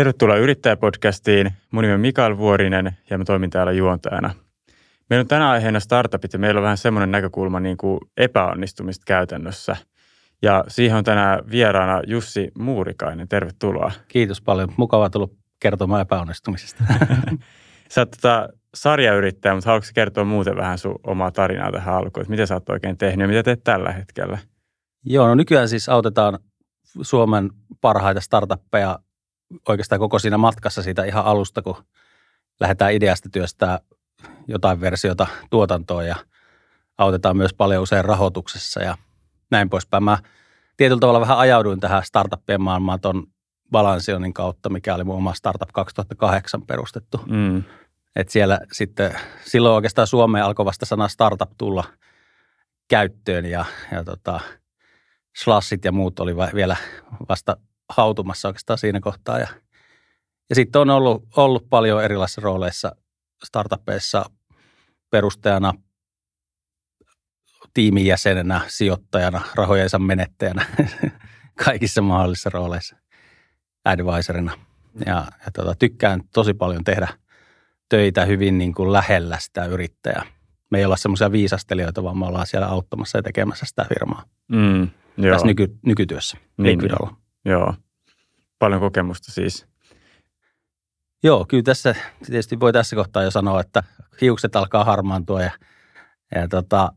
Tervetuloa Yrittäjäpodcastiin. Mun nimi on Mikael Vuorinen ja mä toimin täällä juontajana. Meillä on tänään aiheena startupit ja meillä on vähän semmoinen näkökulma niin kuin epäonnistumista käytännössä. Ja siihen on tänään vieraana Jussi Muurikainen. Tervetuloa. Kiitos paljon. Mukava tullut kertomaan epäonnistumisesta. Sä oot tota sarjayrittäjä, mutta haluatko kertoa muuten vähän sun omaa tarinaa tähän alkuun? Että mitä sä oot oikein tehnyt ja mitä teet tällä hetkellä? Joo, no nykyään siis autetaan Suomen parhaita startuppeja oikeastaan koko siinä matkassa siitä ihan alusta, kun lähdetään ideasta työstää jotain versiota tuotantoon ja autetaan myös paljon usein rahoituksessa ja näin poispäin. Mä tietyllä tavalla vähän ajauduin tähän startuppien maailmaan tuon Balansionin kautta, mikä oli mun oma startup 2008 perustettu. Mm. Et siellä sitten, silloin oikeastaan Suomeen alkoi vasta sana startup tulla käyttöön ja, ja tota, slashit ja muut oli vielä vasta hautumassa oikeastaan siinä kohtaa. Ja, ja sitten on ollut, ollut paljon erilaisissa rooleissa startupeissa perustajana, tiimin jäsenenä, sijoittajana, rahojensa menettäjänä, kaikissa mahdollisissa rooleissa, advisorina. Ja, ja tota, tykkään tosi paljon tehdä töitä hyvin niin kuin lähellä sitä yrittäjää. Me ei olla semmoisia viisastelijoita, vaan me ollaan siellä auttamassa ja tekemässä sitä firmaa. Mm, joo. Tässä nyky, nykytyössä, niin, niin, Joo, paljon kokemusta siis. Joo, kyllä tässä tietysti voi tässä kohtaa jo sanoa, että hiukset alkaa harmaantua ja, ja tota,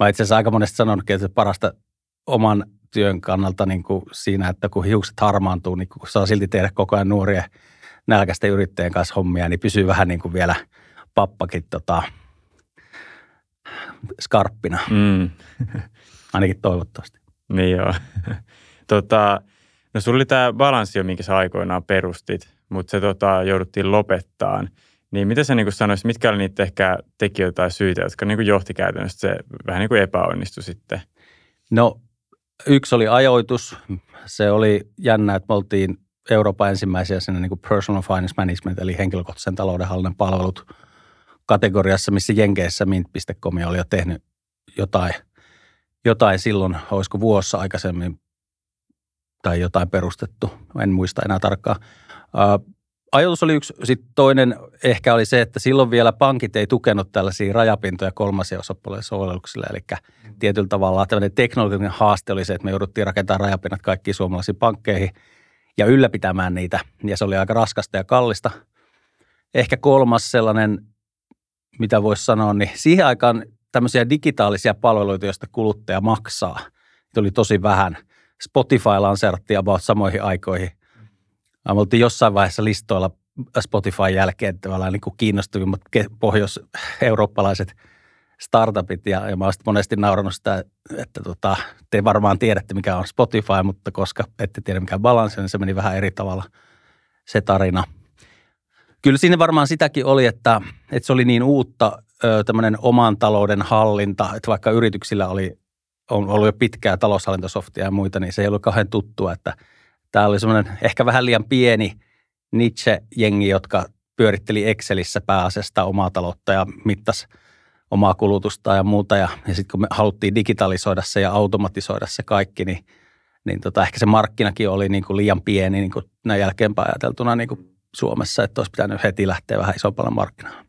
mä itse asiassa aika monesti sanonutkin, että parasta oman työn kannalta niin kuin siinä, että kun hiukset harmaantuu, niin kun saa silti tehdä koko ajan nuoria nälkäisten yrittäjien kanssa hommia, niin pysyy vähän niin kuin vielä pappakin tota, skarppina. Mm. Ainakin toivottavasti. Niin joo. Tota, no sulla oli tämä balanssi, minkä sä aikoinaan perustit, mutta se tota, jouduttiin lopettaan. Niin mitä sä niin sanoisit, mitkä oli niitä ehkä tekijöitä tai syitä, jotka niin johti käytännössä se vähän niin kuin epäonnistui sitten? No yksi oli ajoitus. Se oli jännä, että me oltiin Euroopan ensimmäisiä sinne niin kuin personal finance management, eli henkilökohtaisen taloudenhallinnan palvelut kategoriassa, missä Jenkeissä mint.com oli jo tehnyt jotain, jotain silloin, olisiko vuossa aikaisemmin tai jotain perustettu, en muista enää tarkkaan. Uh, ajatus oli yksi. Sitten toinen ehkä oli se, että silloin vielä pankit ei tukenut tällaisia rajapintoja kolmasia osapuolen sovelluksille. Eli tietyllä tavalla tämmöinen teknologinen haaste oli se, että me jouduttiin rakentamaan rajapinnat kaikkiin suomalaisiin pankkeihin ja ylläpitämään niitä. Ja se oli aika raskasta ja kallista. Ehkä kolmas sellainen, mitä voisi sanoa, niin siihen aikaan tämmöisiä digitaalisia palveluita, joista kuluttaja maksaa, oli tosi vähän. Spotify lanseerattiin about samoihin aikoihin – me oltiin jossain vaiheessa listoilla Spotify jälkeen tavallaan niin kuin kiinnostuvimmat pohjois-eurooppalaiset startupit ja, ja mä olen monesti naurannut sitä, että tota, te varmaan tiedätte mikä on Spotify, mutta koska ette tiedä mikä on Balance, niin se meni vähän eri tavalla se tarina. Kyllä siinä varmaan sitäkin oli, että, että se oli niin uutta tämmöinen oman talouden hallinta, että vaikka yrityksillä oli on ollut jo pitkää taloushallintosoftia ja muita, niin se ei ollut kauhean tuttua, että – Tämä oli semmoinen ehkä vähän liian pieni Nietzsche-jengi, jotka pyöritteli Excelissä pääasiassa omaa taloutta ja mittas omaa kulutusta ja muuta. Ja, ja sitten kun me haluttiin digitalisoida se ja automatisoida se kaikki, niin, niin tota, ehkä se markkinakin oli niin kuin liian pieni niin kuin näin jälkeenpäin ajateltuna niin kuin Suomessa, että olisi pitänyt heti lähteä vähän isompana markkinaan.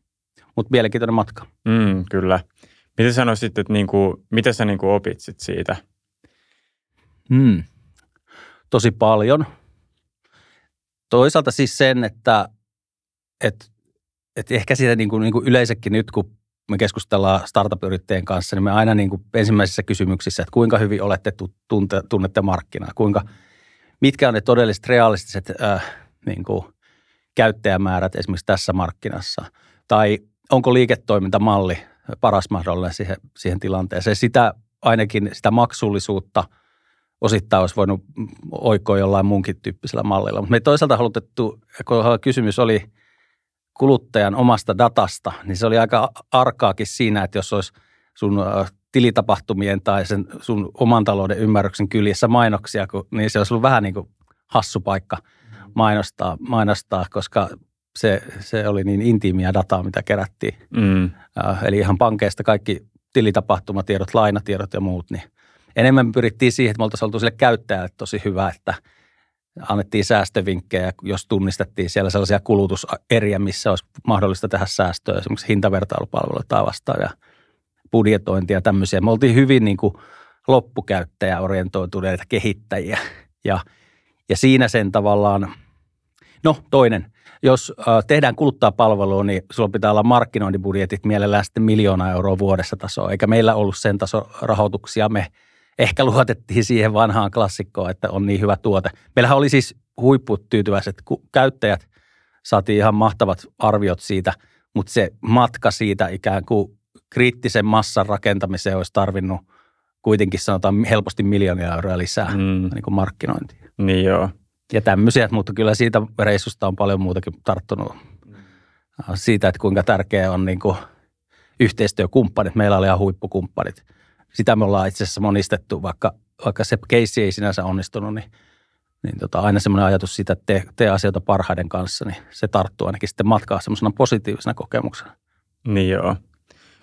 Mutta mielenkiintoinen matka. Mm, kyllä. Mitä sanoisit, että niin kuin, mitä sä niin kuin opit sit siitä? Mm tosi paljon. Toisaalta siis sen, että, että, että ehkä siitä niin kuin, niin kuin yleensäkin nyt, kun me keskustellaan startup-yrittäjien kanssa, niin me aina niin kuin ensimmäisissä kysymyksissä, että kuinka hyvin olette tunte, tunnette markkinaa, kuinka, mitkä on ne todelliset realistiset äh, niin kuin käyttäjämäärät esimerkiksi tässä markkinassa, tai onko liiketoimintamalli paras mahdollinen siihen, siihen tilanteeseen. Sitä ainakin sitä maksullisuutta – osittain olisi voinut oikoa jollain muunkin tyyppisellä mallilla. Mutta me toisaalta halutettu, kun kysymys oli kuluttajan omasta datasta, niin se oli aika arkaakin siinä, että jos olisi sun tilitapahtumien tai sen sun oman talouden ymmärryksen kyljessä mainoksia, niin se olisi ollut vähän niin kuin hassu paikka mainostaa, mainostaa koska se, se oli niin intiimiä dataa, mitä kerättiin. Mm. Eli ihan pankeista kaikki tilitapahtumatiedot, lainatiedot ja muut, niin enemmän pyrittiin siihen, että me oltaisiin oltu sille käyttäjälle tosi hyvä, että, annettiin säästövinkkejä, jos tunnistettiin siellä sellaisia kulutuseriä, missä olisi mahdollista tehdä säästöä, esimerkiksi hintavertailupalveluita tai vastaavia budjetointia ja tämmöisiä. Me oltiin hyvin niin kuin loppukäyttäjäorientoituneita kehittäjiä ja, ja siinä sen tavallaan, no toinen, jos tehdään kuluttaa palvelua, niin sulla pitää olla markkinointibudjetit mielellään sitten miljoona euroa vuodessa tasoa, eikä meillä ollut sen taso rahoituksia. Me ehkä luotettiin siihen vanhaan klassikkoon, että on niin hyvä tuote. Meillähän oli siis huipputyytyväiset käyttäjät, saatiin ihan mahtavat arviot siitä, mutta se matka siitä ikään kuin kriittisen massan rakentamiseen olisi tarvinnut kuitenkin sanotaan helposti miljoonia euroa lisää mm. niin kuin markkinointiin. Niin joo. Ja tämmöisiä, mutta kyllä siitä reissusta on paljon muutakin tarttunut. Mm. Siitä, että kuinka tärkeä on niin kuin yhteistyökumppanit. Meillä oli ihan huippukumppanit. Sitä me ollaan itse asiassa monistettu, vaikka, vaikka se keissi ei sinänsä onnistunut, niin, niin tota, aina semmoinen ajatus siitä, että tee, tee asioita parhaiden kanssa, niin se tarttuu ainakin sitten matkaa semmoisena positiivisena kokemuksena. Niin joo.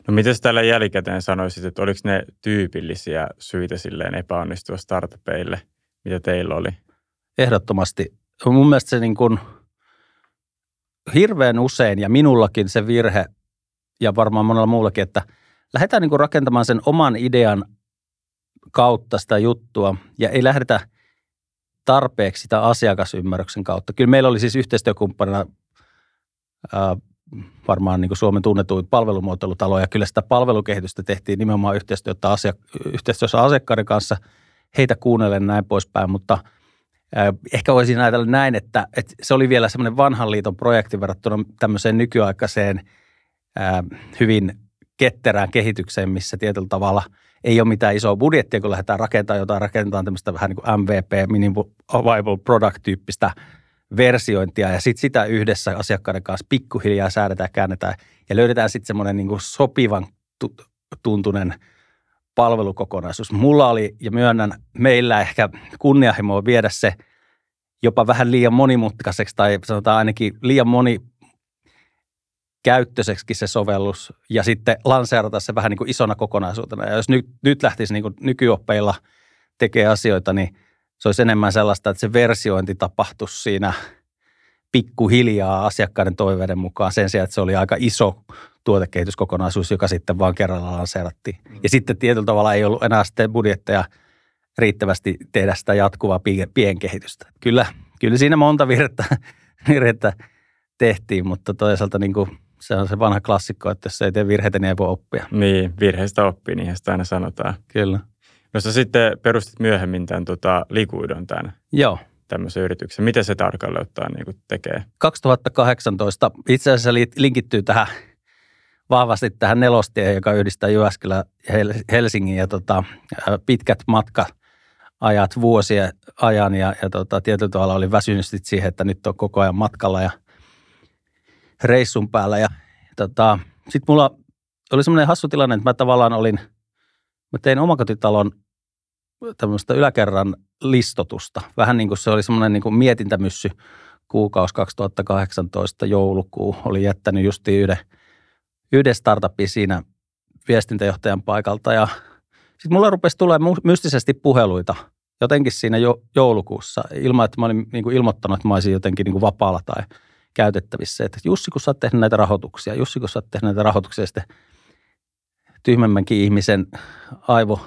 No miten tällä jälkikäteen sanoisit, että oliko ne tyypillisiä syitä silleen epäonnistua startupeille, mitä teillä oli? Ehdottomasti. Mun mielestä se niin kuin hirveän usein ja minullakin se virhe ja varmaan monella muullakin, että lähdetään niin kuin rakentamaan sen oman idean kautta sitä juttua ja ei lähdetä tarpeeksi sitä asiakasymmärryksen kautta. Kyllä meillä oli siis yhteistyökumppanina varmaan niin kuin Suomen tunnetuin palvelumuotoilutalo, ja kyllä sitä palvelukehitystä tehtiin nimenomaan yhteistyötä asiak- yhteistyössä asiakkaiden kanssa, heitä kuunnellen näin poispäin, mutta ehkä voisin ajatella näin, että, että se oli vielä semmoinen vanhan liiton projekti verrattuna tämmöiseen nykyaikaiseen hyvin ketterään kehitykseen, missä tietyllä tavalla ei ole mitään isoa budjettia, kun lähdetään rakentamaan jotain, rakentaa tämmöistä vähän niin kuin MVP, Minimum Viable Product-tyyppistä – versiointia ja sitten sitä yhdessä asiakkaiden kanssa pikkuhiljaa säädetään, käännetään ja löydetään sitten semmoinen niin sopivan tuntunen palvelukokonaisuus. Mulla oli, ja myönnän, meillä ehkä kunnianhimoa viedä se jopa vähän liian monimutkaiseksi tai sanotaan ainakin liian moni käyttöiseksi se sovellus ja sitten lanseerata se vähän niin kuin isona kokonaisuutena. Ja jos nyt, nyt lähtisi niin kuin nykyoppeilla tekee asioita, niin – se olisi enemmän sellaista, että se versiointi tapahtuisi siinä pikkuhiljaa asiakkaiden toiveiden mukaan sen sijaan, että se oli aika iso tuotekehityskokonaisuus, joka sitten vaan kerralla lanseerattiin. Mm. Ja sitten tietyllä tavalla ei ollut enää sitten budjetteja riittävästi tehdä sitä jatkuvaa pienkehitystä. Kyllä, kyllä siinä monta virhettä, virhettä tehtiin, mutta toisaalta niin kuin se on se vanha klassikko, että jos ei tee virheitä, niin ei voi oppia. Niin, virheistä oppii, niin sitä aina sanotaan. Kyllä. No sä sitten perustit myöhemmin tämän tota, Likuidon tämän Joo. tämmöisen yrityksen. Miten se tarkalleen ottaa niin tekee? 2018 itse asiassa linkittyy tähän vahvasti tähän nelostie, joka yhdistää Jyväskylä Helsingin ja tota, pitkät matka-ajat vuosien ajan ja, ja tota, tietyllä tavalla oli väsynyt siihen, että nyt on koko ajan matkalla ja reissun päällä. Ja, tota, Sitten mulla oli semmoinen hassu tilanne, että mä tavallaan olin, mä tein omakotitalon tämmöistä yläkerran listotusta. Vähän niin kuin se oli semmoinen niin kuin mietintämyssy kuukausi 2018 joulukuu. Oli jättänyt justiin yhden, yhden startupin siinä viestintäjohtajan paikalta ja sitten mulla rupesi tulemaan mystisesti puheluita jotenkin siinä jo, joulukuussa ilman, että mä olin niin kuin ilmoittanut, että mä olisin jotenkin niin kuin vapaalla tai käytettävissä. Että Jussi, kun sä oot tehnyt näitä rahoituksia, Jussi, kun sä oot tehnyt näitä rahoituksia, sitten tyhmemmänkin ihmisen aivo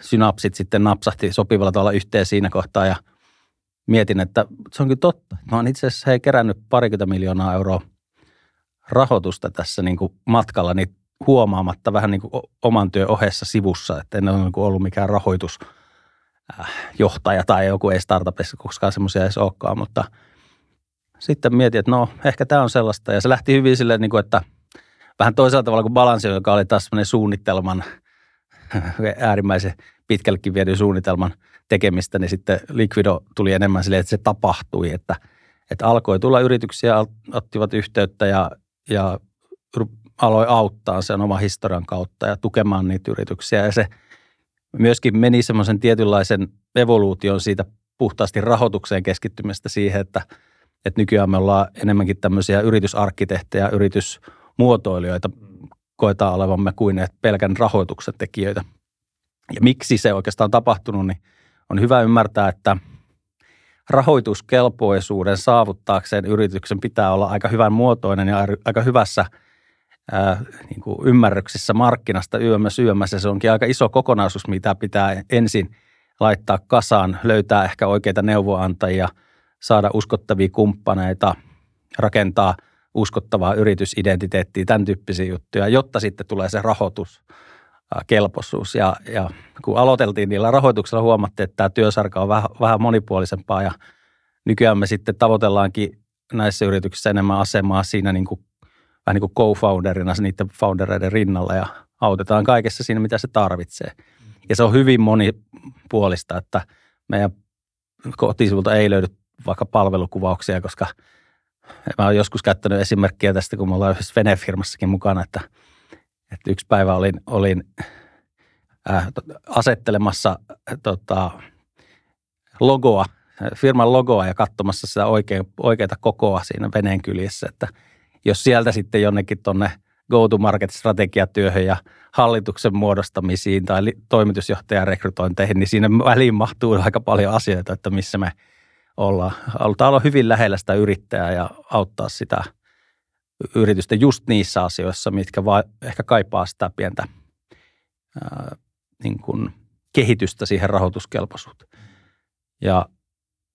synapsit sitten napsahti sopivalla tavalla yhteen siinä kohtaa ja mietin, että se on kyllä totta. Mä oon itse asiassa hei, kerännyt parikymmentä miljoonaa euroa rahoitusta tässä niin kuin matkalla niin huomaamatta vähän niin kuin oman työn ohessa sivussa, että en ole niin ollut mikään rahoitusjohtaja tai joku ei startupissa koskaan semmoisia edes olekaan, mutta sitten mietin, että no ehkä tämä on sellaista. Ja se lähti hyvin silleen, niin kuin, että vähän toisella tavalla kuin balanssi, joka oli taas semmoinen suunnitelman – äärimmäisen pitkällekin viedyn suunnitelman tekemistä, niin sitten Liquido tuli enemmän silleen, että se tapahtui, että, että alkoi tulla yrityksiä, ottivat yhteyttä ja, ja aloi auttaa sen oman historian kautta ja tukemaan niitä yrityksiä. Ja se myöskin meni semmoisen tietynlaisen evoluution siitä puhtaasti rahoitukseen keskittymistä siihen, että, että nykyään me ollaan enemmänkin tämmöisiä yritysarkkitehtejä, yritysmuotoilijoita, koetaan olevamme kuin pelkän rahoituksen tekijöitä. Ja miksi se oikeastaan on tapahtunut, niin on hyvä ymmärtää, että rahoituskelpoisuuden saavuttaakseen yrityksen pitää olla aika hyvän muotoinen ja aika hyvässä ää, niin kuin ymmärryksissä markkinasta yömä syömässä. Se onkin aika iso kokonaisuus, mitä pitää ensin laittaa kasaan, löytää ehkä oikeita neuvoantajia, saada uskottavia kumppaneita, rakentaa uskottavaa yritysidentiteettiä, tämän tyyppisiä juttuja, jotta sitten tulee se rahoitus kelpoisuus. Ja, ja kun aloiteltiin niillä rahoituksella, huomattiin, että tämä työsarka on vähän, vähän monipuolisempaa ja nykyään me sitten tavoitellaankin näissä yrityksissä enemmän asemaa siinä niin kuin, vähän niin kuin co-founderina niiden foundereiden rinnalla ja autetaan kaikessa siinä, mitä se tarvitsee. Ja se on hyvin monipuolista, että meidän kotisivulta ei löydy vaikka palvelukuvauksia, koska mä oon joskus käyttänyt esimerkkiä tästä, kun me ollaan yhdessä Vene-firmassakin mukana, että – että yksi päivä olin, olin äh, asettelemassa äh, tota, logoa, firman logoa ja katsomassa sitä oikein, oikeita kokoa siinä veneen kyljessä, että jos sieltä sitten jonnekin tuonne go-to-market-strategiatyöhön ja hallituksen muodostamisiin tai toimitusjohtajan rekrytointeihin, niin siinä väliin mahtuu aika paljon asioita, että missä me ollaan. Halutaan olla hyvin lähellä sitä yrittäjää ja auttaa sitä – yritystä just niissä asioissa, mitkä va- ehkä kaipaa sitä pientä ää, niin kuin kehitystä siihen rahoituskelpoisuuteen. Ja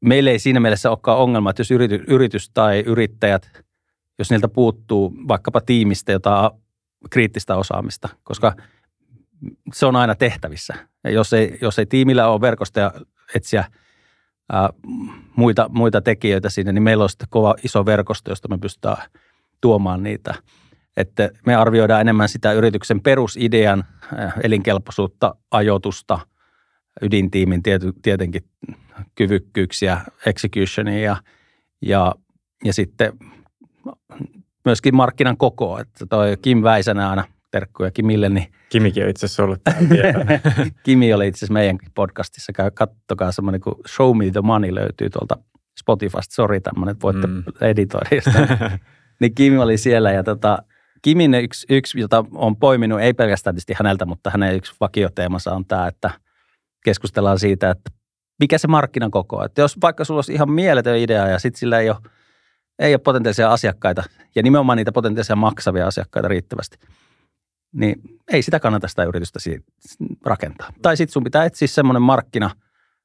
meillä ei siinä mielessä olekaan ongelma, että jos yrity, yritys tai yrittäjät, jos niiltä puuttuu vaikkapa tiimistä jotain kriittistä osaamista, koska se on aina tehtävissä. Ja jos ei, jos ei tiimillä ole verkostoja etsiä ää, muita, muita tekijöitä siinä, niin meillä on sitten kova iso verkosto, josta me pystytään – tuomaan niitä. Että me arvioidaan enemmän sitä yrityksen perusidean äh, elinkelpoisuutta, ajoitusta, ydintiimin tiety, tietenkin kyvykkyyksiä, executionia ja, ja, ja sitten myöskin markkinan kokoa. Että toi Kim Väisänä aina terkkuja Kimille. Niin Kimikin on itse asiassa ollut Kimi oli itse asiassa meidän podcastissa. Käy, kattokaa semmoinen kuin Show Me the Money löytyy tuolta Spotifysta. Sori tämmöinen, että voitte mm. editoida. niin Kimi oli siellä ja tota, Kimin yksi, yksi, jota on poiminut, ei pelkästään tietysti häneltä, mutta hänen yksi vakioteemansa on tämä, että keskustellaan siitä, että mikä se markkinan koko on. Jos vaikka sulla olisi ihan mieletön idea ja sitten sillä ei ole, ei ole potentiaalisia asiakkaita ja nimenomaan niitä potentiaalisia maksavia asiakkaita riittävästi, niin ei sitä kannata sitä yritystä rakentaa. Tai sitten sun pitää etsiä semmoinen markkina,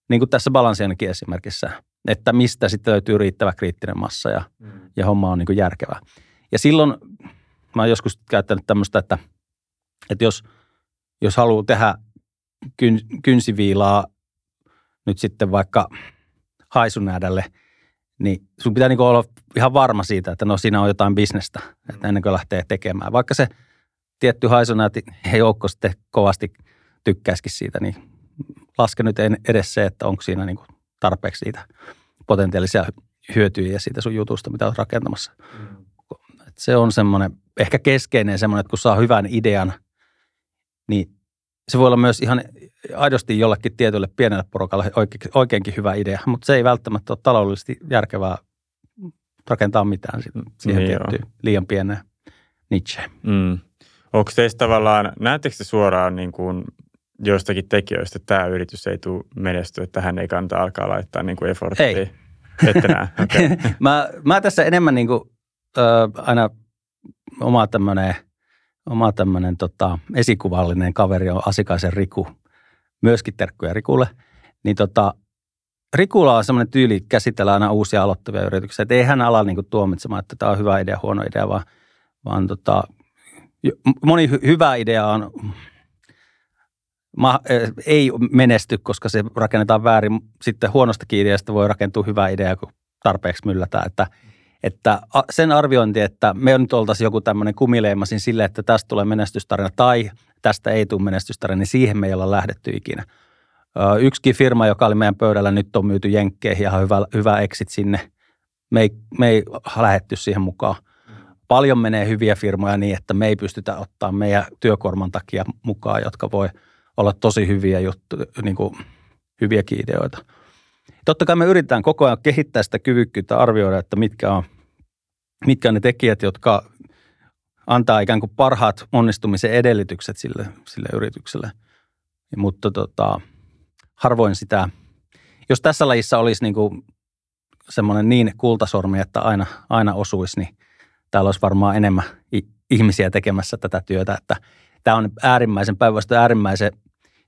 niin kuin tässä Balansiankin esimerkissä, että mistä sitten löytyy riittävä kriittinen massa ja, mm. ja homma on niin kuin järkevää. Ja silloin mä oon joskus käyttänyt tämmöistä, että, että jos, jos haluaa tehdä kyn, kynsiviilaa nyt sitten vaikka haisunäädälle, niin sun pitää niin olla ihan varma siitä, että no siinä on jotain bisnestä, että ennen kuin lähtee tekemään. Vaikka se tietty haisunääti ei joukko sitten kovasti tykkäisikin siitä, niin laske nyt edes se, että onko siinä niin kuin tarpeeksi niitä potentiaalisia hyötyjä siitä sun jutusta, mitä olet rakentamassa. Mm. Et se on semmoinen, ehkä keskeinen semmoinen, että kun saa hyvän idean, niin se voi olla myös ihan aidosti jollekin tietylle pienelle porukalle oikeinkin hyvä idea, mutta se ei välttämättä ole taloudellisesti järkevää rakentaa mitään siihen niin tiettyyn joo. liian pieneen niche. Mm. Onko teistä tavallaan, näettekö te suoraan niin kuin joistakin tekijöistä, että tämä yritys ei tule menestyä, että tähän ei kannata alkaa laittaa niin kuin efforttia? Ei. Ette näe? Okay. mä, mä tässä enemmän niin kuin, ö, aina oma tämmöinen oma tämmöinen tota, esikuvallinen kaveri on Asikaisen Riku, myöskin terkkuja Rikulle, niin tota, Rikulla on semmoinen tyyli käsitellä aina uusia aloittavia yrityksiä, että ei hän ala niin kuin tuomitsemaan, että tämä on hyvä idea, huono idea, vaan, vaan tota, moni hy- hyvä idea on ma, ei menesty, koska se rakennetaan väärin. Sitten huonostakin ideasta voi rakentua hyvä idea, kun tarpeeksi myllätään. Että, että sen arviointi, että me nyt oltaisiin joku tämmöinen kumileimasin sille, että tästä tulee menestystarina tai tästä ei tule menestystarina, niin siihen me ei olla lähdetty ikinä. Yksikin firma, joka oli meidän pöydällä, nyt on myyty jenkkeihin ja hyvä, hyvä exit sinne. Me ei, me ei lähetty siihen mukaan. Paljon menee hyviä firmoja niin, että me ei pystytä ottaa meidän työkorman takia mukaan, jotka voi – olla tosi hyviä juttuja, niin kuin hyviäkin ideoita. Totta kai me yritetään koko ajan kehittää sitä kyvykkyyttä arvioida, että mitkä on, mitkä on ne tekijät, jotka antaa ikään kuin parhaat onnistumisen edellytykset sille, sille yritykselle. Mutta tota, harvoin sitä, jos tässä lajissa olisi niin kuin semmoinen niin kultasormi, että aina, aina osuisi, niin täällä olisi varmaan enemmän ihmisiä tekemässä tätä työtä. Että tämä on äärimmäisen päinvastoin äärimmäisen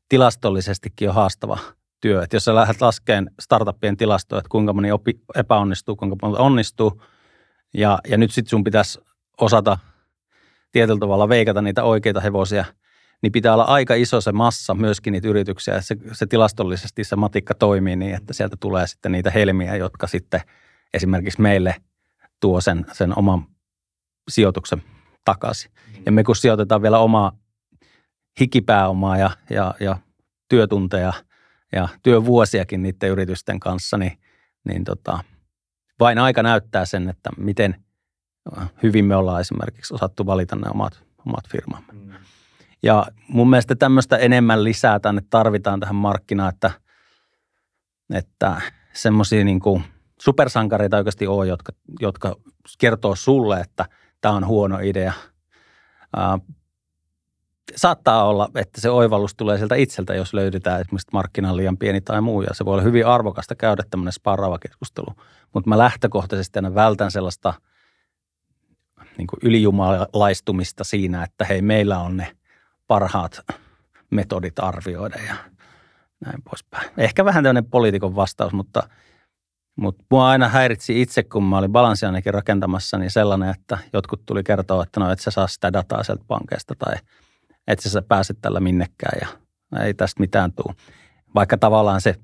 tilastollisestikin jo haastava työ. Että jos sä lähdet laskeen startuppien tilastoja, että kuinka moni opi, epäonnistuu, kuinka moni onnistuu, ja, ja nyt sitten sun pitäisi osata tietyllä tavalla veikata niitä oikeita hevosia, niin pitää olla aika iso se massa myöskin niitä yrityksiä. Se, se tilastollisesti se matikka toimii niin, että sieltä tulee sitten niitä helmiä, jotka sitten esimerkiksi meille tuo sen, sen oman sijoituksen takaisin. Mm. Ja me kun sijoitetaan vielä omaa hikipääomaa ja, ja, ja työtunteja ja työvuosiakin niiden yritysten kanssa, niin, niin tota, vain aika näyttää sen, että miten hyvin me ollaan esimerkiksi osattu valita ne omat, omat firmamme. Mm. Ja mun mielestä tämmöistä enemmän lisää tänne tarvitaan tähän markkinaan, että, että semmoisia niin supersankareita oikeasti on, jotka, jotka kertoo sulle, että tämä on huono idea. Saattaa olla, että se oivallus tulee sieltä itseltä, jos löydetään esimerkiksi markkinan liian pieni tai muu, ja se voi olla hyvin arvokasta käydä tämmöinen sparraava keskustelu. Mutta mä lähtökohtaisesti aina vältän sellaista niin ylijumalaistumista siinä, että hei, meillä on ne parhaat metodit arvioida ja näin poispäin. Ehkä vähän tämmöinen poliitikon vastaus, mutta, mutta mua aina häiritsi itse, kun mä olin balanssianekin rakentamassa, niin sellainen, että jotkut tuli kertoa, että no et sä saa sitä dataa sieltä pankeista tai et sä pääse tällä minnekään ja ei tästä mitään tule. Vaikka tavallaan se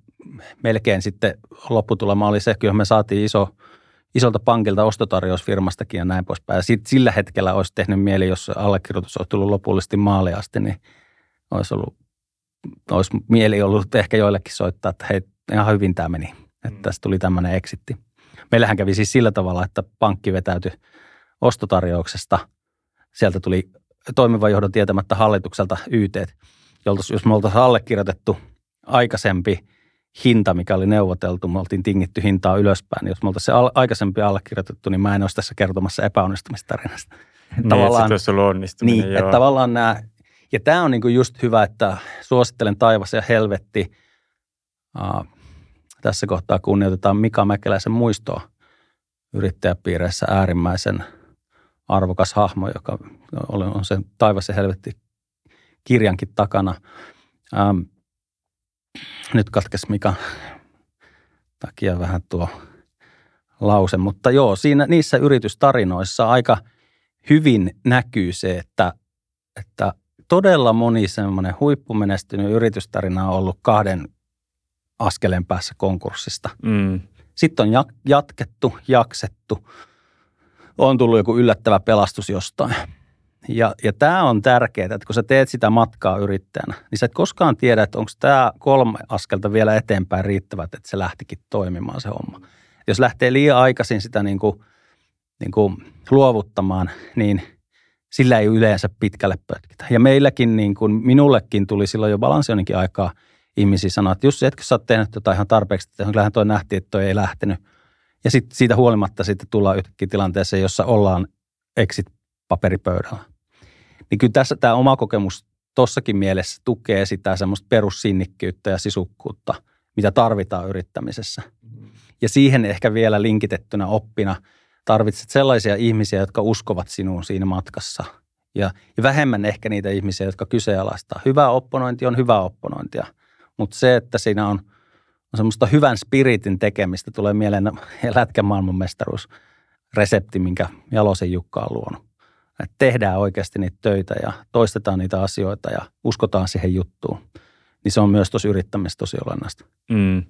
melkein sitten lopputulema oli se, kyllä me saatiin iso, isolta pankilta ostotarjousfirmastakin ja näin poispäin. Ja sit, sillä hetkellä olisi tehnyt mieli, jos allekirjoitus olisi tullut lopullisesti maaliin asti, niin olisi ollut olisi mieli ollut ehkä joillekin soittaa, että hei, ihan hyvin tämä meni, että mm. tästä tuli tämmöinen eksitti. Meillähän kävi siis sillä tavalla, että pankki vetäytyi ostotarjouksesta. Sieltä tuli toimivan johdon tietämättä hallitukselta YT, jos me oltaisiin allekirjoitettu aikaisempi hinta, mikä oli neuvoteltu, me oltiin tingitty hintaa ylöspäin. Jos me oltaisiin se aikaisempi allekirjoitettu, niin mä en olisi tässä kertomassa epäonnistumistarinasta. Niin, tavallaan, että se ollut onnistuminen, Niin, joo. että tavallaan nämä, ja tämä on niinku just hyvä, että suosittelen taivas ja helvetti. Uh, tässä kohtaa kunnioitetaan Mika Mäkeläisen muistoa yrittäjäpiireissä äärimmäisen arvokas hahmo, joka on sen taivas ja helvetti kirjankin takana. Ähm, nyt katkes Mika takia vähän tuo lause, mutta joo, siinä, niissä yritystarinoissa aika hyvin näkyy se, että, että todella moni semmoinen huippumenestynyt yritystarina on ollut kahden askeleen päässä konkurssista. Mm. Sitten on jatkettu, jaksettu, on tullut joku yllättävä pelastus jostain. Ja, ja tämä on tärkeää, että kun sä teet sitä matkaa yrittäjänä, niin sä et koskaan tiedä, että onko tämä kolme askelta vielä eteenpäin riittävät, että se lähtikin toimimaan se homma. Jos lähtee liian aikaisin sitä niin kuin, niin kuin luovuttamaan, niin sillä ei yleensä pitkälle pötkitä. Ja meilläkin, niin kuin minullekin tuli silloin jo balansioninkin aikaa ihmisiä sanoa, että jos etkö sä oot tehnyt jotain ihan tarpeeksi, että kyllähän toi nähtiin, että toi ei lähtenyt. Ja sitten siitä huolimatta sitten tullaan yhtäkkiä tilanteeseen, jossa ollaan exit-paperipöydällä niin kyllä tässä tämä oma kokemus tossakin mielessä tukee sitä semmoista perussinnikkyyttä ja sisukkuutta, mitä tarvitaan yrittämisessä. Ja siihen ehkä vielä linkitettynä oppina tarvitset sellaisia ihmisiä, jotka uskovat sinuun siinä matkassa. Ja, ja vähemmän ehkä niitä ihmisiä, jotka kyseenalaistaa. Hyvä opponointi on hyvä opponointia, mutta se, että siinä on, on semmoista hyvän spiritin tekemistä, tulee mieleen lätkän maailmanmestaruus resepti, minkä Jalosen Jukka on luonut että tehdään oikeasti niitä töitä ja toistetaan niitä asioita ja uskotaan siihen juttuun. Niin se on myös tosi yrittämistä tosi olennaista. Mm.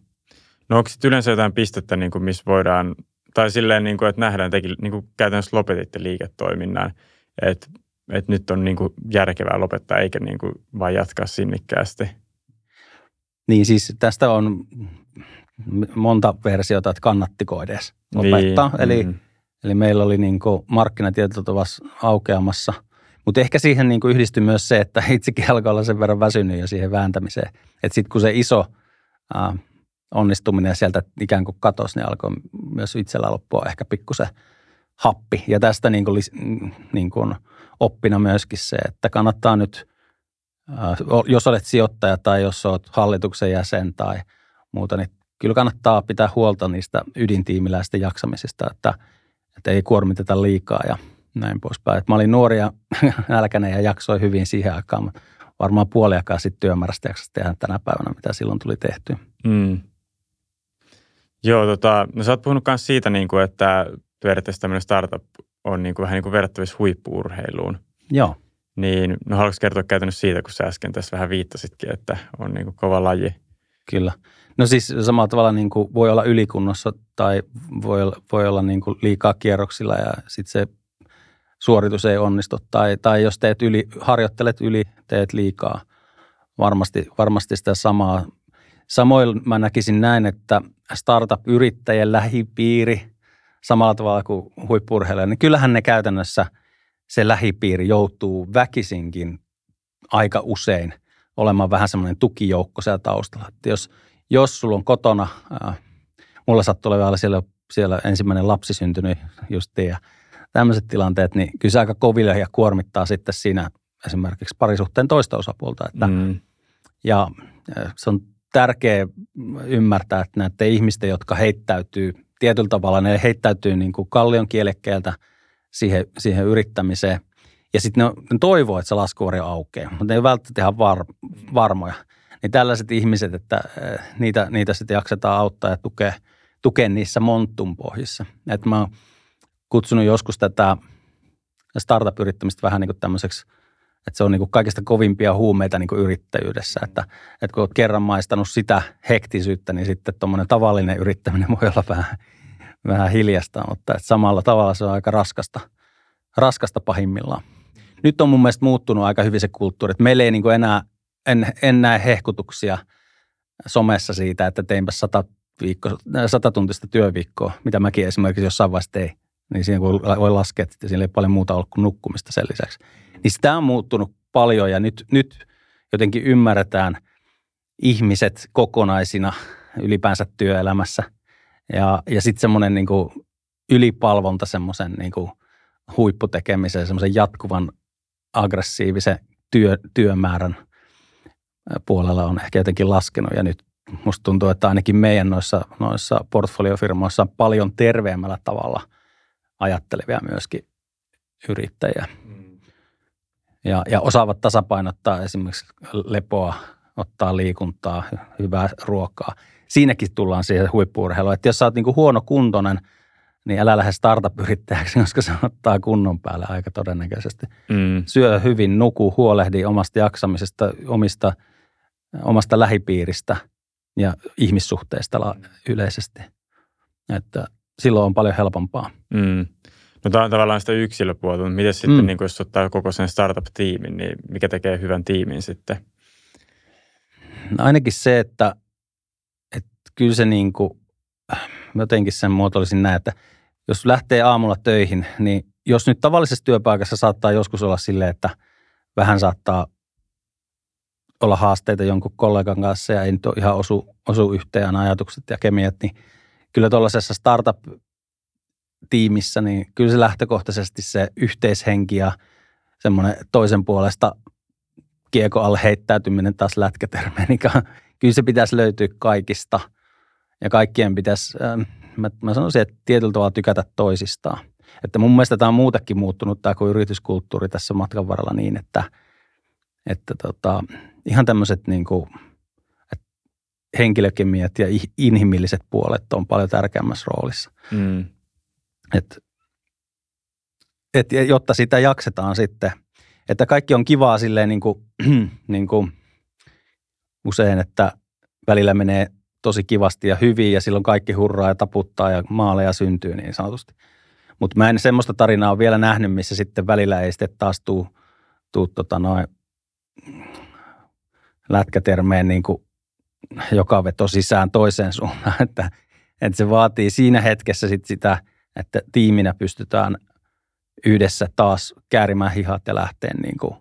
No onko sitten yleensä jotain pistettä, niin kuin missä voidaan, tai silleen, niin kuin, että nähdään tekin, niin kuin käytännössä lopetitte liiketoiminnan, että, että nyt on niin kuin järkevää lopettaa eikä niin kuin vain jatkaa sinnikkäästi. Niin siis tästä on monta versiota, että kannattiko edes lopettaa. Niin. Eli mm Eli meillä oli niin markkinatiedot aukeamassa. Mutta ehkä siihen niin yhdistyi myös se, että itsekin alkoi olla sen verran väsynyt jo siihen vääntämiseen. Että sitten kun se iso äh, onnistuminen sieltä ikään kuin katosi, niin alkoi myös itsellä loppua ehkä pikkusen happi. Ja tästä niin kuin, niin kuin oppina myöskin se, että kannattaa nyt, jos olet sijoittaja tai jos olet hallituksen jäsen tai muuta, niin kyllä kannattaa pitää huolta niistä ydintiimiläisten jaksamisista, että, että ei kuormiteta liikaa ja näin poispäin. Et mä olin nuori ja nälkäinen ja jaksoi hyvin siihen aikaan, mutta varmaan puoliakaan sitten työmäärästä tehdä tänä päivänä, mitä silloin tuli tehty. Mm. Joo, tota, no sä oot puhunut myös siitä, niin kuin, että periaatteessa tämmöinen startup on niin kuin, vähän niin kuin verrattavissa huippuurheiluun. Joo. Niin, no haluatko kertoa käytännössä siitä, kun sä äsken tässä vähän viittasitkin, että on niin kuin kova laji? Kyllä. No siis samalla tavalla niin kuin voi olla ylikunnossa tai voi voi olla niin kuin liikaa kierroksilla ja sitten se suoritus ei onnistu. Tai, tai jos teet yli, harjoittelet yli, teet liikaa. Varmasti, varmasti sitä samaa. Samoin mä näkisin näin, että startup-yrittäjien lähipiiri samalla tavalla kuin huippurheilija, niin kyllähän ne käytännössä se lähipiiri joutuu väkisinkin aika usein olemaan vähän semmoinen tukijoukko siellä taustalla. Että jos, jos sulla on kotona, äh, mulla sattuu olemaan siellä, siellä ensimmäinen lapsi syntynyt just ja tämmöiset tilanteet, niin kyllä se aika koville ja kuormittaa sitten siinä esimerkiksi parisuhteen toista osapuolta. Että, mm. Ja se on tärkeää ymmärtää, että näiden ihmisten, jotka heittäytyy tietyllä tavalla, ne heittäytyy niin kuin kallion kielekkeeltä siihen, siihen yrittämiseen. Ja sitten ne, ne toivoo, että se laskuvari aukeaa, mutta ne ei välttämättä ihan var, varmoja. Niin tällaiset ihmiset, että niitä, niitä sitten jaksetaan auttaa ja tukea, tukea niissä montun pohjissa. Että mä oon kutsunut joskus tätä startup-yrittämistä vähän niin kuin tämmöiseksi, että se on niin kuin kaikista kovimpia huumeita niin kuin yrittäjyydessä. Että, että kun olet kerran maistanut sitä hektisyyttä, niin sitten tuommoinen tavallinen yrittäminen voi olla vähän, vähän hiljasta, mutta että samalla tavalla se on aika raskasta, raskasta pahimmillaan. Nyt on mun mielestä muuttunut aika hyvin se kulttuuri, että meillä ei niin enää, en, en näe hehkutuksia somessa siitä, että teinpä sata, viikko, sata tuntista työviikkoa, mitä mäkin esimerkiksi jossain vaiheessa tein niin siinä voi laskea, että siinä ei paljon muuta ollut kuin nukkumista sen lisäksi. Niin sitä on muuttunut paljon ja nyt, nyt jotenkin ymmärretään ihmiset kokonaisina ylipäänsä työelämässä. Ja, ja sitten semmoinen niin ylipalvonta semmoisen niin huipputekemisen, semmoisen jatkuvan aggressiivisen työ, työmäärän puolella on ehkä jotenkin laskenut ja nyt musta tuntuu, että ainakin meidän noissa, noissa portfoliofirmoissa on paljon terveemmällä tavalla – ajattelevia myöskin yrittäjiä. Mm. Ja, ja osaavat tasapainottaa esimerkiksi lepoa, ottaa liikuntaa, hyvää ruokaa. Siinäkin tullaan siihen huippuurheiluun, että jos sä oot niin huono kuntoinen, niin älä lähde startup-yrittäjäksi, koska se ottaa kunnon päälle aika todennäköisesti. Mm. Syö hyvin, nuku, huolehdi omasta jaksamisesta, omista, omasta lähipiiristä ja ihmissuhteista yleisesti. Että silloin on paljon helpompaa. Mm. No tämä on tavallaan sitä yksilöpuolta, mutta miten sitten, mm. niin jos ottaa koko sen startup-tiimin, niin mikä tekee hyvän tiimin sitten? No ainakin se, että kyllä se niin kuin, jotenkin sen muotoilisin näin, että jos lähtee aamulla töihin, niin jos nyt tavallisessa työpaikassa saattaa joskus olla silleen, että vähän saattaa olla haasteita jonkun kollegan kanssa ja ei nyt ole ihan osu, osu yhteen ajatukset ja kemiat, niin – kyllä tuollaisessa startup-tiimissä, niin kyllä se lähtökohtaisesti se yhteishenki ja semmoinen toisen puolesta kieko alle heittäytyminen taas lätkätermeen, niin kyllä se pitäisi löytyä kaikista. Ja kaikkien pitäisi, ähm, mä, mä sanoisin, että tietyllä tavalla tykätä toisistaan. Että mun mielestä tämä on muutakin muuttunut tämä kuin yrityskulttuuri tässä matkan varrella niin, että, että tota, ihan tämmöiset niin kuin – henkilökemiat ja inhimilliset puolet on paljon tärkeämmässä roolissa. Mm. Et, et, jotta sitä jaksetaan sitten, että kaikki on kivaa silleen niin kuin, niin kuin usein, että välillä menee tosi kivasti ja hyvin ja silloin kaikki hurraa ja taputtaa ja maaleja syntyy niin sanotusti. Mutta mä en semmoista tarinaa ole vielä nähnyt, missä sitten välillä ei sitten taas tuu, tuu tota noin lätkätermeen niin kuin joka veto sisään toiseen suuntaan, että, että se vaatii siinä hetkessä sit sitä, että tiiminä pystytään yhdessä taas käärimään hihat ja lähteä niin kuin,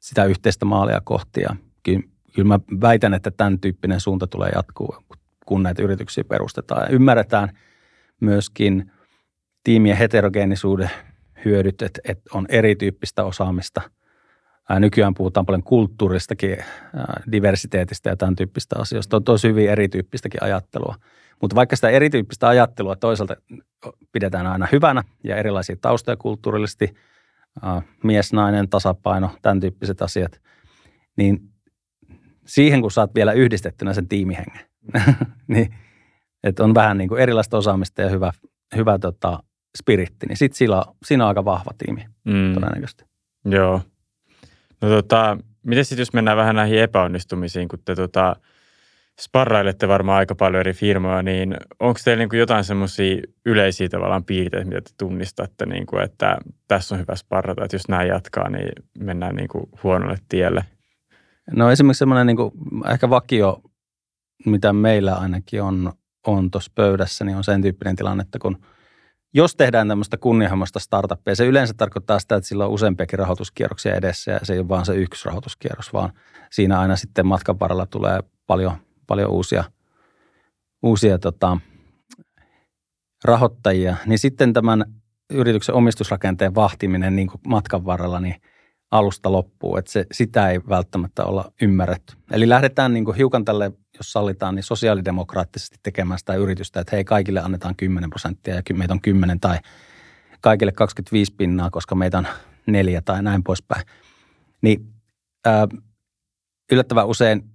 sitä yhteistä maalia kohti. Ja kyllä mä väitän, että tämän tyyppinen suunta tulee jatkuu, kun näitä yrityksiä perustetaan. Ja ymmärretään myöskin tiimien heterogeenisuuden hyödyt, että, että on erityyppistä osaamista Nykyään puhutaan paljon kulttuuristakin, diversiteetistä ja tämän tyyppistä asioista. On tosi hyvin erityyppistäkin ajattelua. Mutta vaikka sitä erityyppistä ajattelua toisaalta pidetään aina hyvänä ja erilaisia taustoja kulttuurillisesti, mies, nainen, tasapaino, tämän tyyppiset asiat, niin siihen kun saat vielä yhdistettynä sen tiimihengen, niin että on vähän niin kuin erilaista osaamista ja hyvä, hyvä tota, spiritti, niin sitten siinä on aika vahva tiimi mm. todennäköisesti. Joo. No tota, miten sitten jos mennään vähän näihin epäonnistumisiin, kun te tota, sparrailette varmaan aika paljon eri firmoja, niin onko teillä niin kuin jotain semmoisia yleisiä tavallaan piirteitä, mitä te tunnistatte, niin kuin, että tässä on hyvä sparrata, että jos näin jatkaa, niin mennään niin kuin huonolle tielle? No esimerkiksi semmoinen niin ehkä vakio, mitä meillä ainakin on, on tuossa pöydässä, niin on sen tyyppinen tilanne, että kun – jos tehdään tämmöistä kunnianhimoista startuppia, se yleensä tarkoittaa sitä, että sillä on useampiakin rahoituskierroksia edessä ja se ei ole vaan se yksi rahoituskierros, vaan siinä aina sitten matkan varrella tulee paljon, paljon uusia, uusia tota, rahoittajia. Niin sitten tämän yrityksen omistusrakenteen vahtiminen niin kuin matkan varrella, niin alusta loppuu, että se, sitä ei välttämättä olla ymmärretty. Eli lähdetään niin kuin hiukan tälle jos sallitaan, niin sosiaalidemokraattisesti tekemään sitä yritystä, että hei kaikille annetaan 10 prosenttia ja meitä on 10 tai kaikille 25 pinnaa, koska meitä on neljä tai näin poispäin. Niin ää, yllättävän usein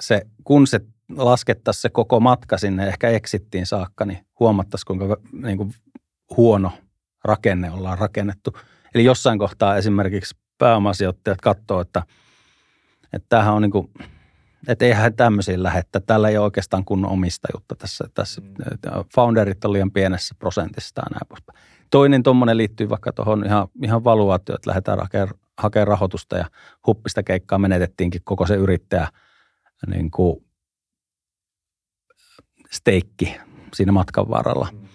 se, kun se laskettaisiin se koko matka sinne ehkä eksittiin saakka, niin huomattaisiin kuinka niin kuin huono rakenne ollaan rakennettu. Eli jossain kohtaa esimerkiksi pääomasijoittajat katsoo, että, että tämähän on niin kuin että eihän tämmöisiin lähettä. Tällä ei ole oikeastaan kunnon omistajuutta tässä. tässä mm. Founderit on liian pienessä prosentissa ja näin poispäin. Toinen tuommoinen liittyy vaikka tuohon ihan, ihan valuaatioon, että lähdetään hakemaan, hakemaan rahoitusta ja huppista keikkaa menetettiinkin koko se yrittäjä niin kuin steikki siinä matkan varrella. Mm.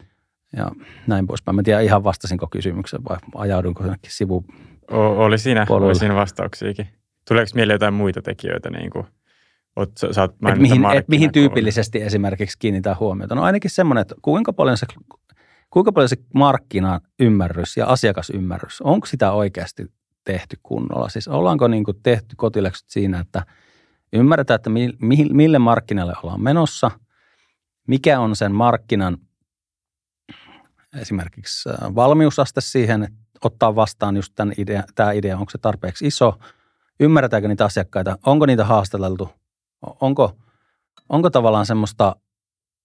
Ja näin poispäin. Mä en tiedä ihan vastasinko kysymyksen vai ajaudunko jonnekin sivu. O, oli siinä, oli siinä vastauksiakin. Tuleeko mieleen jotain muita tekijöitä? Niin kuin? Oot, sä, sä et mihin, et mihin tyypillisesti esimerkiksi kiinnitään huomiota? No ainakin semmoinen, että kuinka paljon se, kuinka paljon se markkinaymmärrys ja asiakasymmärrys, onko sitä oikeasti tehty kunnolla? Siis ollaanko niin kuin tehty kotiläksyt siinä, että ymmärretään, että mi, mi, mille markkinalle ollaan menossa, mikä on sen markkinan esimerkiksi äh, valmiusaste siihen, että ottaa vastaan just tämän idea, tämä idea, onko se tarpeeksi iso, ymmärretäänkö niitä asiakkaita, onko niitä haastateltu onko, onko tavallaan semmoista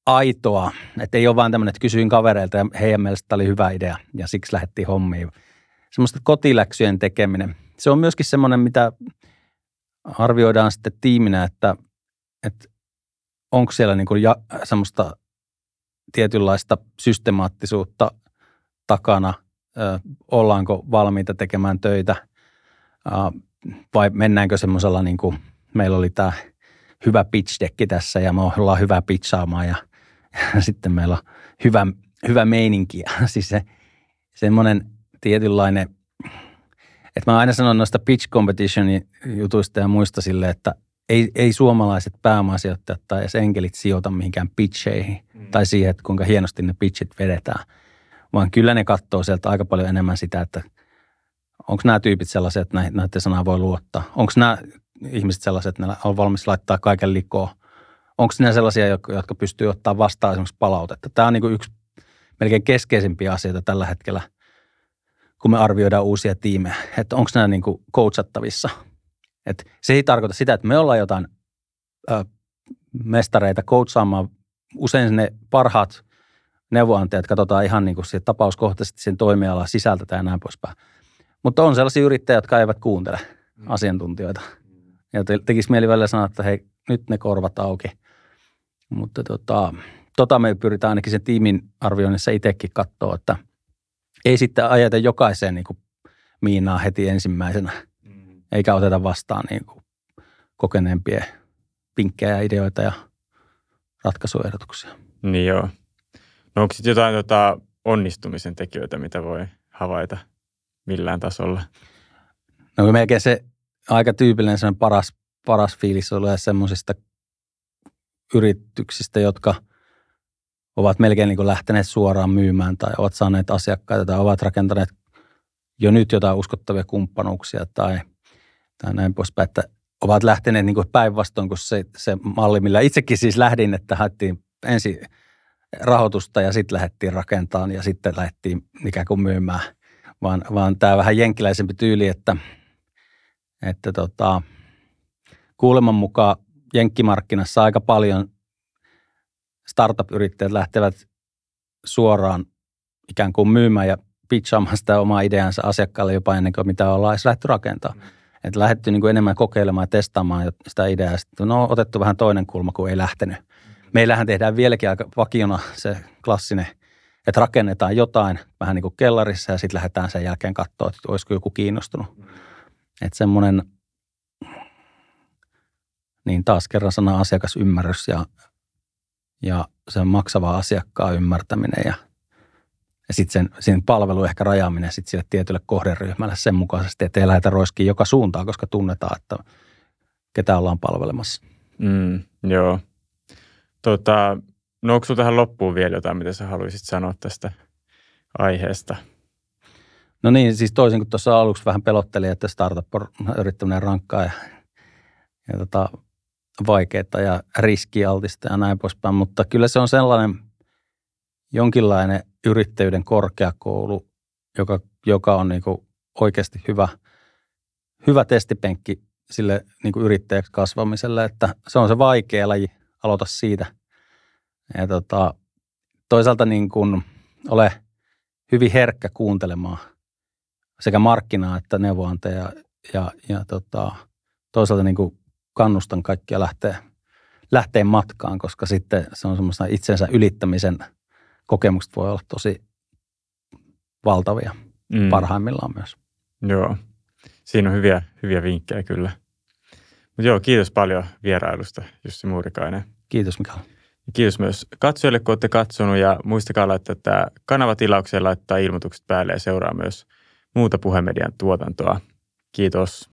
aitoa, että ei ole vaan tämmöinen, että kysyin kavereilta ja heidän mielestä tämä oli hyvä idea ja siksi lähdettiin hommiin. Semmoista kotiläksyjen tekeminen. Se on myöskin semmoinen, mitä arvioidaan sitten tiiminä, että, että onko siellä niin kuin ja, semmoista tietynlaista systemaattisuutta takana, ollaanko valmiita tekemään töitä vai mennäänkö semmoisella, niin kuin meillä oli tämä – hyvä pitch decki tässä ja me ollaan hyvä pitchaamaan ja, ja sitten meillä on hyvä, hyvä meininki. Siis se, semmoinen tietynlainen, että mä aina sanon noista pitch competitionin jutuista ja muista sille, että ei, ei suomalaiset pääomasijoittajat tai edes enkelit sijoita mihinkään pitcheihin mm. tai siihen, että kuinka hienosti ne pitchit vedetään, vaan kyllä ne katsoo sieltä aika paljon enemmän sitä, että onko nämä tyypit sellaisia, että näiden sanaa voi luottaa. Onko nämä ihmiset sellaiset, että ne on valmis laittaa kaiken likoon? Onko ne sellaisia, jotka pystyy ottaa vastaan esimerkiksi palautetta? Tämä on niin kuin yksi melkein keskeisimpiä asioita tällä hetkellä, kun me arvioidaan uusia tiimejä, että onko nämä niin kuin coachattavissa. Et se ei tarkoita sitä, että me ollaan jotain ö, mestareita coachaamaan. Usein ne parhaat neuvonantajat katsotaan ihan niin kuin tapauskohtaisesti sen toimialan sisältä ja näin poispäin. Mutta on sellaisia yrittäjiä, jotka eivät kuuntele mm. asiantuntijoita. Ja te, tekisi mieli välillä sanoa, että hei, nyt ne korvat auki. Mutta tota, tota me pyritään ainakin sen tiimin arvioinnissa itsekin katsoa, että ei sitten ajata jokaiseen niin kuin miinaa heti ensimmäisenä, mm. Eikä oteta vastaan niin kuin kokeneempia pinkkejä, ideoita ja ratkaisuehdotuksia. Niin joo. No onko sitten jotain tota onnistumisen tekijöitä, mitä voi havaita millään tasolla? No melkein se aika tyypillinen sen paras, paras fiilis on semmoisista yrityksistä, jotka ovat melkein niin kuin lähteneet suoraan myymään tai ovat saaneet asiakkaita tai ovat rakentaneet jo nyt jotain uskottavia kumppanuuksia tai tai näin poispäin, että ovat lähteneet niin päinvastoin kuin se, se malli, millä itsekin siis lähdin, että haettiin ensin rahoitusta ja sitten lähdettiin rakentamaan ja sitten lähdettiin ikään kuin myymään. Vaan, vaan tämä vähän jenkkiläisempi tyyli, että, että tota, kuuleman mukaan jenkkimarkkinassa aika paljon startup-yrittäjät lähtevät suoraan ikään kuin myymään ja pitchaamaan sitä omaa ideansa asiakkaalle jopa ennen kuin mitä ollaan edes lähdetty rakentamaan. Mm. Että lähdetty niin kuin enemmän kokeilemaan ja testaamaan sitä ideaa. Sitten no otettu vähän toinen kulma, kun ei lähtenyt. Meillähän tehdään vieläkin aika vakiona se klassinen, että rakennetaan jotain vähän niin kuin kellarissa ja sitten lähdetään sen jälkeen katsoa, että olisiko joku kiinnostunut. Että semmoinen, niin taas kerran sana asiakasymmärrys ja, ja sen maksava asiakkaan ymmärtäminen ja – ja sitten sen, sen palvelu ehkä rajaaminen sit sille tietylle kohderyhmälle sen mukaisesti, että ei lähdetä roiskiin joka suuntaan, koska tunnetaan, että ketä ollaan palvelemassa. Mm, joo. Tota, no onko tähän loppuun vielä jotain, mitä sä haluaisit sanoa tästä aiheesta? No niin, siis toisin kuin tuossa aluksi vähän pelotteli, että startup on yrittäminen rankkaa ja, ja tota, vaikeaa ja riskialtista ja näin poispäin, mutta kyllä se on sellainen jonkinlainen yrittäjyyden korkeakoulu, joka, joka on niin oikeasti hyvä, hyvä testipenkki sille niin kuin yrittäjäksi kasvamiselle, että se on se vaikea laji, aloita siitä. Ja tota, toisaalta niin kuin ole hyvin herkkä kuuntelemaan sekä markkinaa että neuvoantaja ja, ja, ja tota, toisaalta niin kuin kannustan kaikkia lähteä, lähteä matkaan, koska sitten se on semmoista itsensä ylittämisen – kokemukset voi olla tosi valtavia mm. parhaimmillaan myös. Joo, siinä on hyviä, hyviä vinkkejä kyllä. Mutta joo, kiitos paljon vierailusta Jussi Muurikainen. Kiitos Mikael. Kiitos myös katsojille, kun olette katsonut ja muistakaa laittaa tämä kanava tilaukseen, laittaa ilmoitukset päälle ja seuraa myös muuta puhemedian tuotantoa. Kiitos.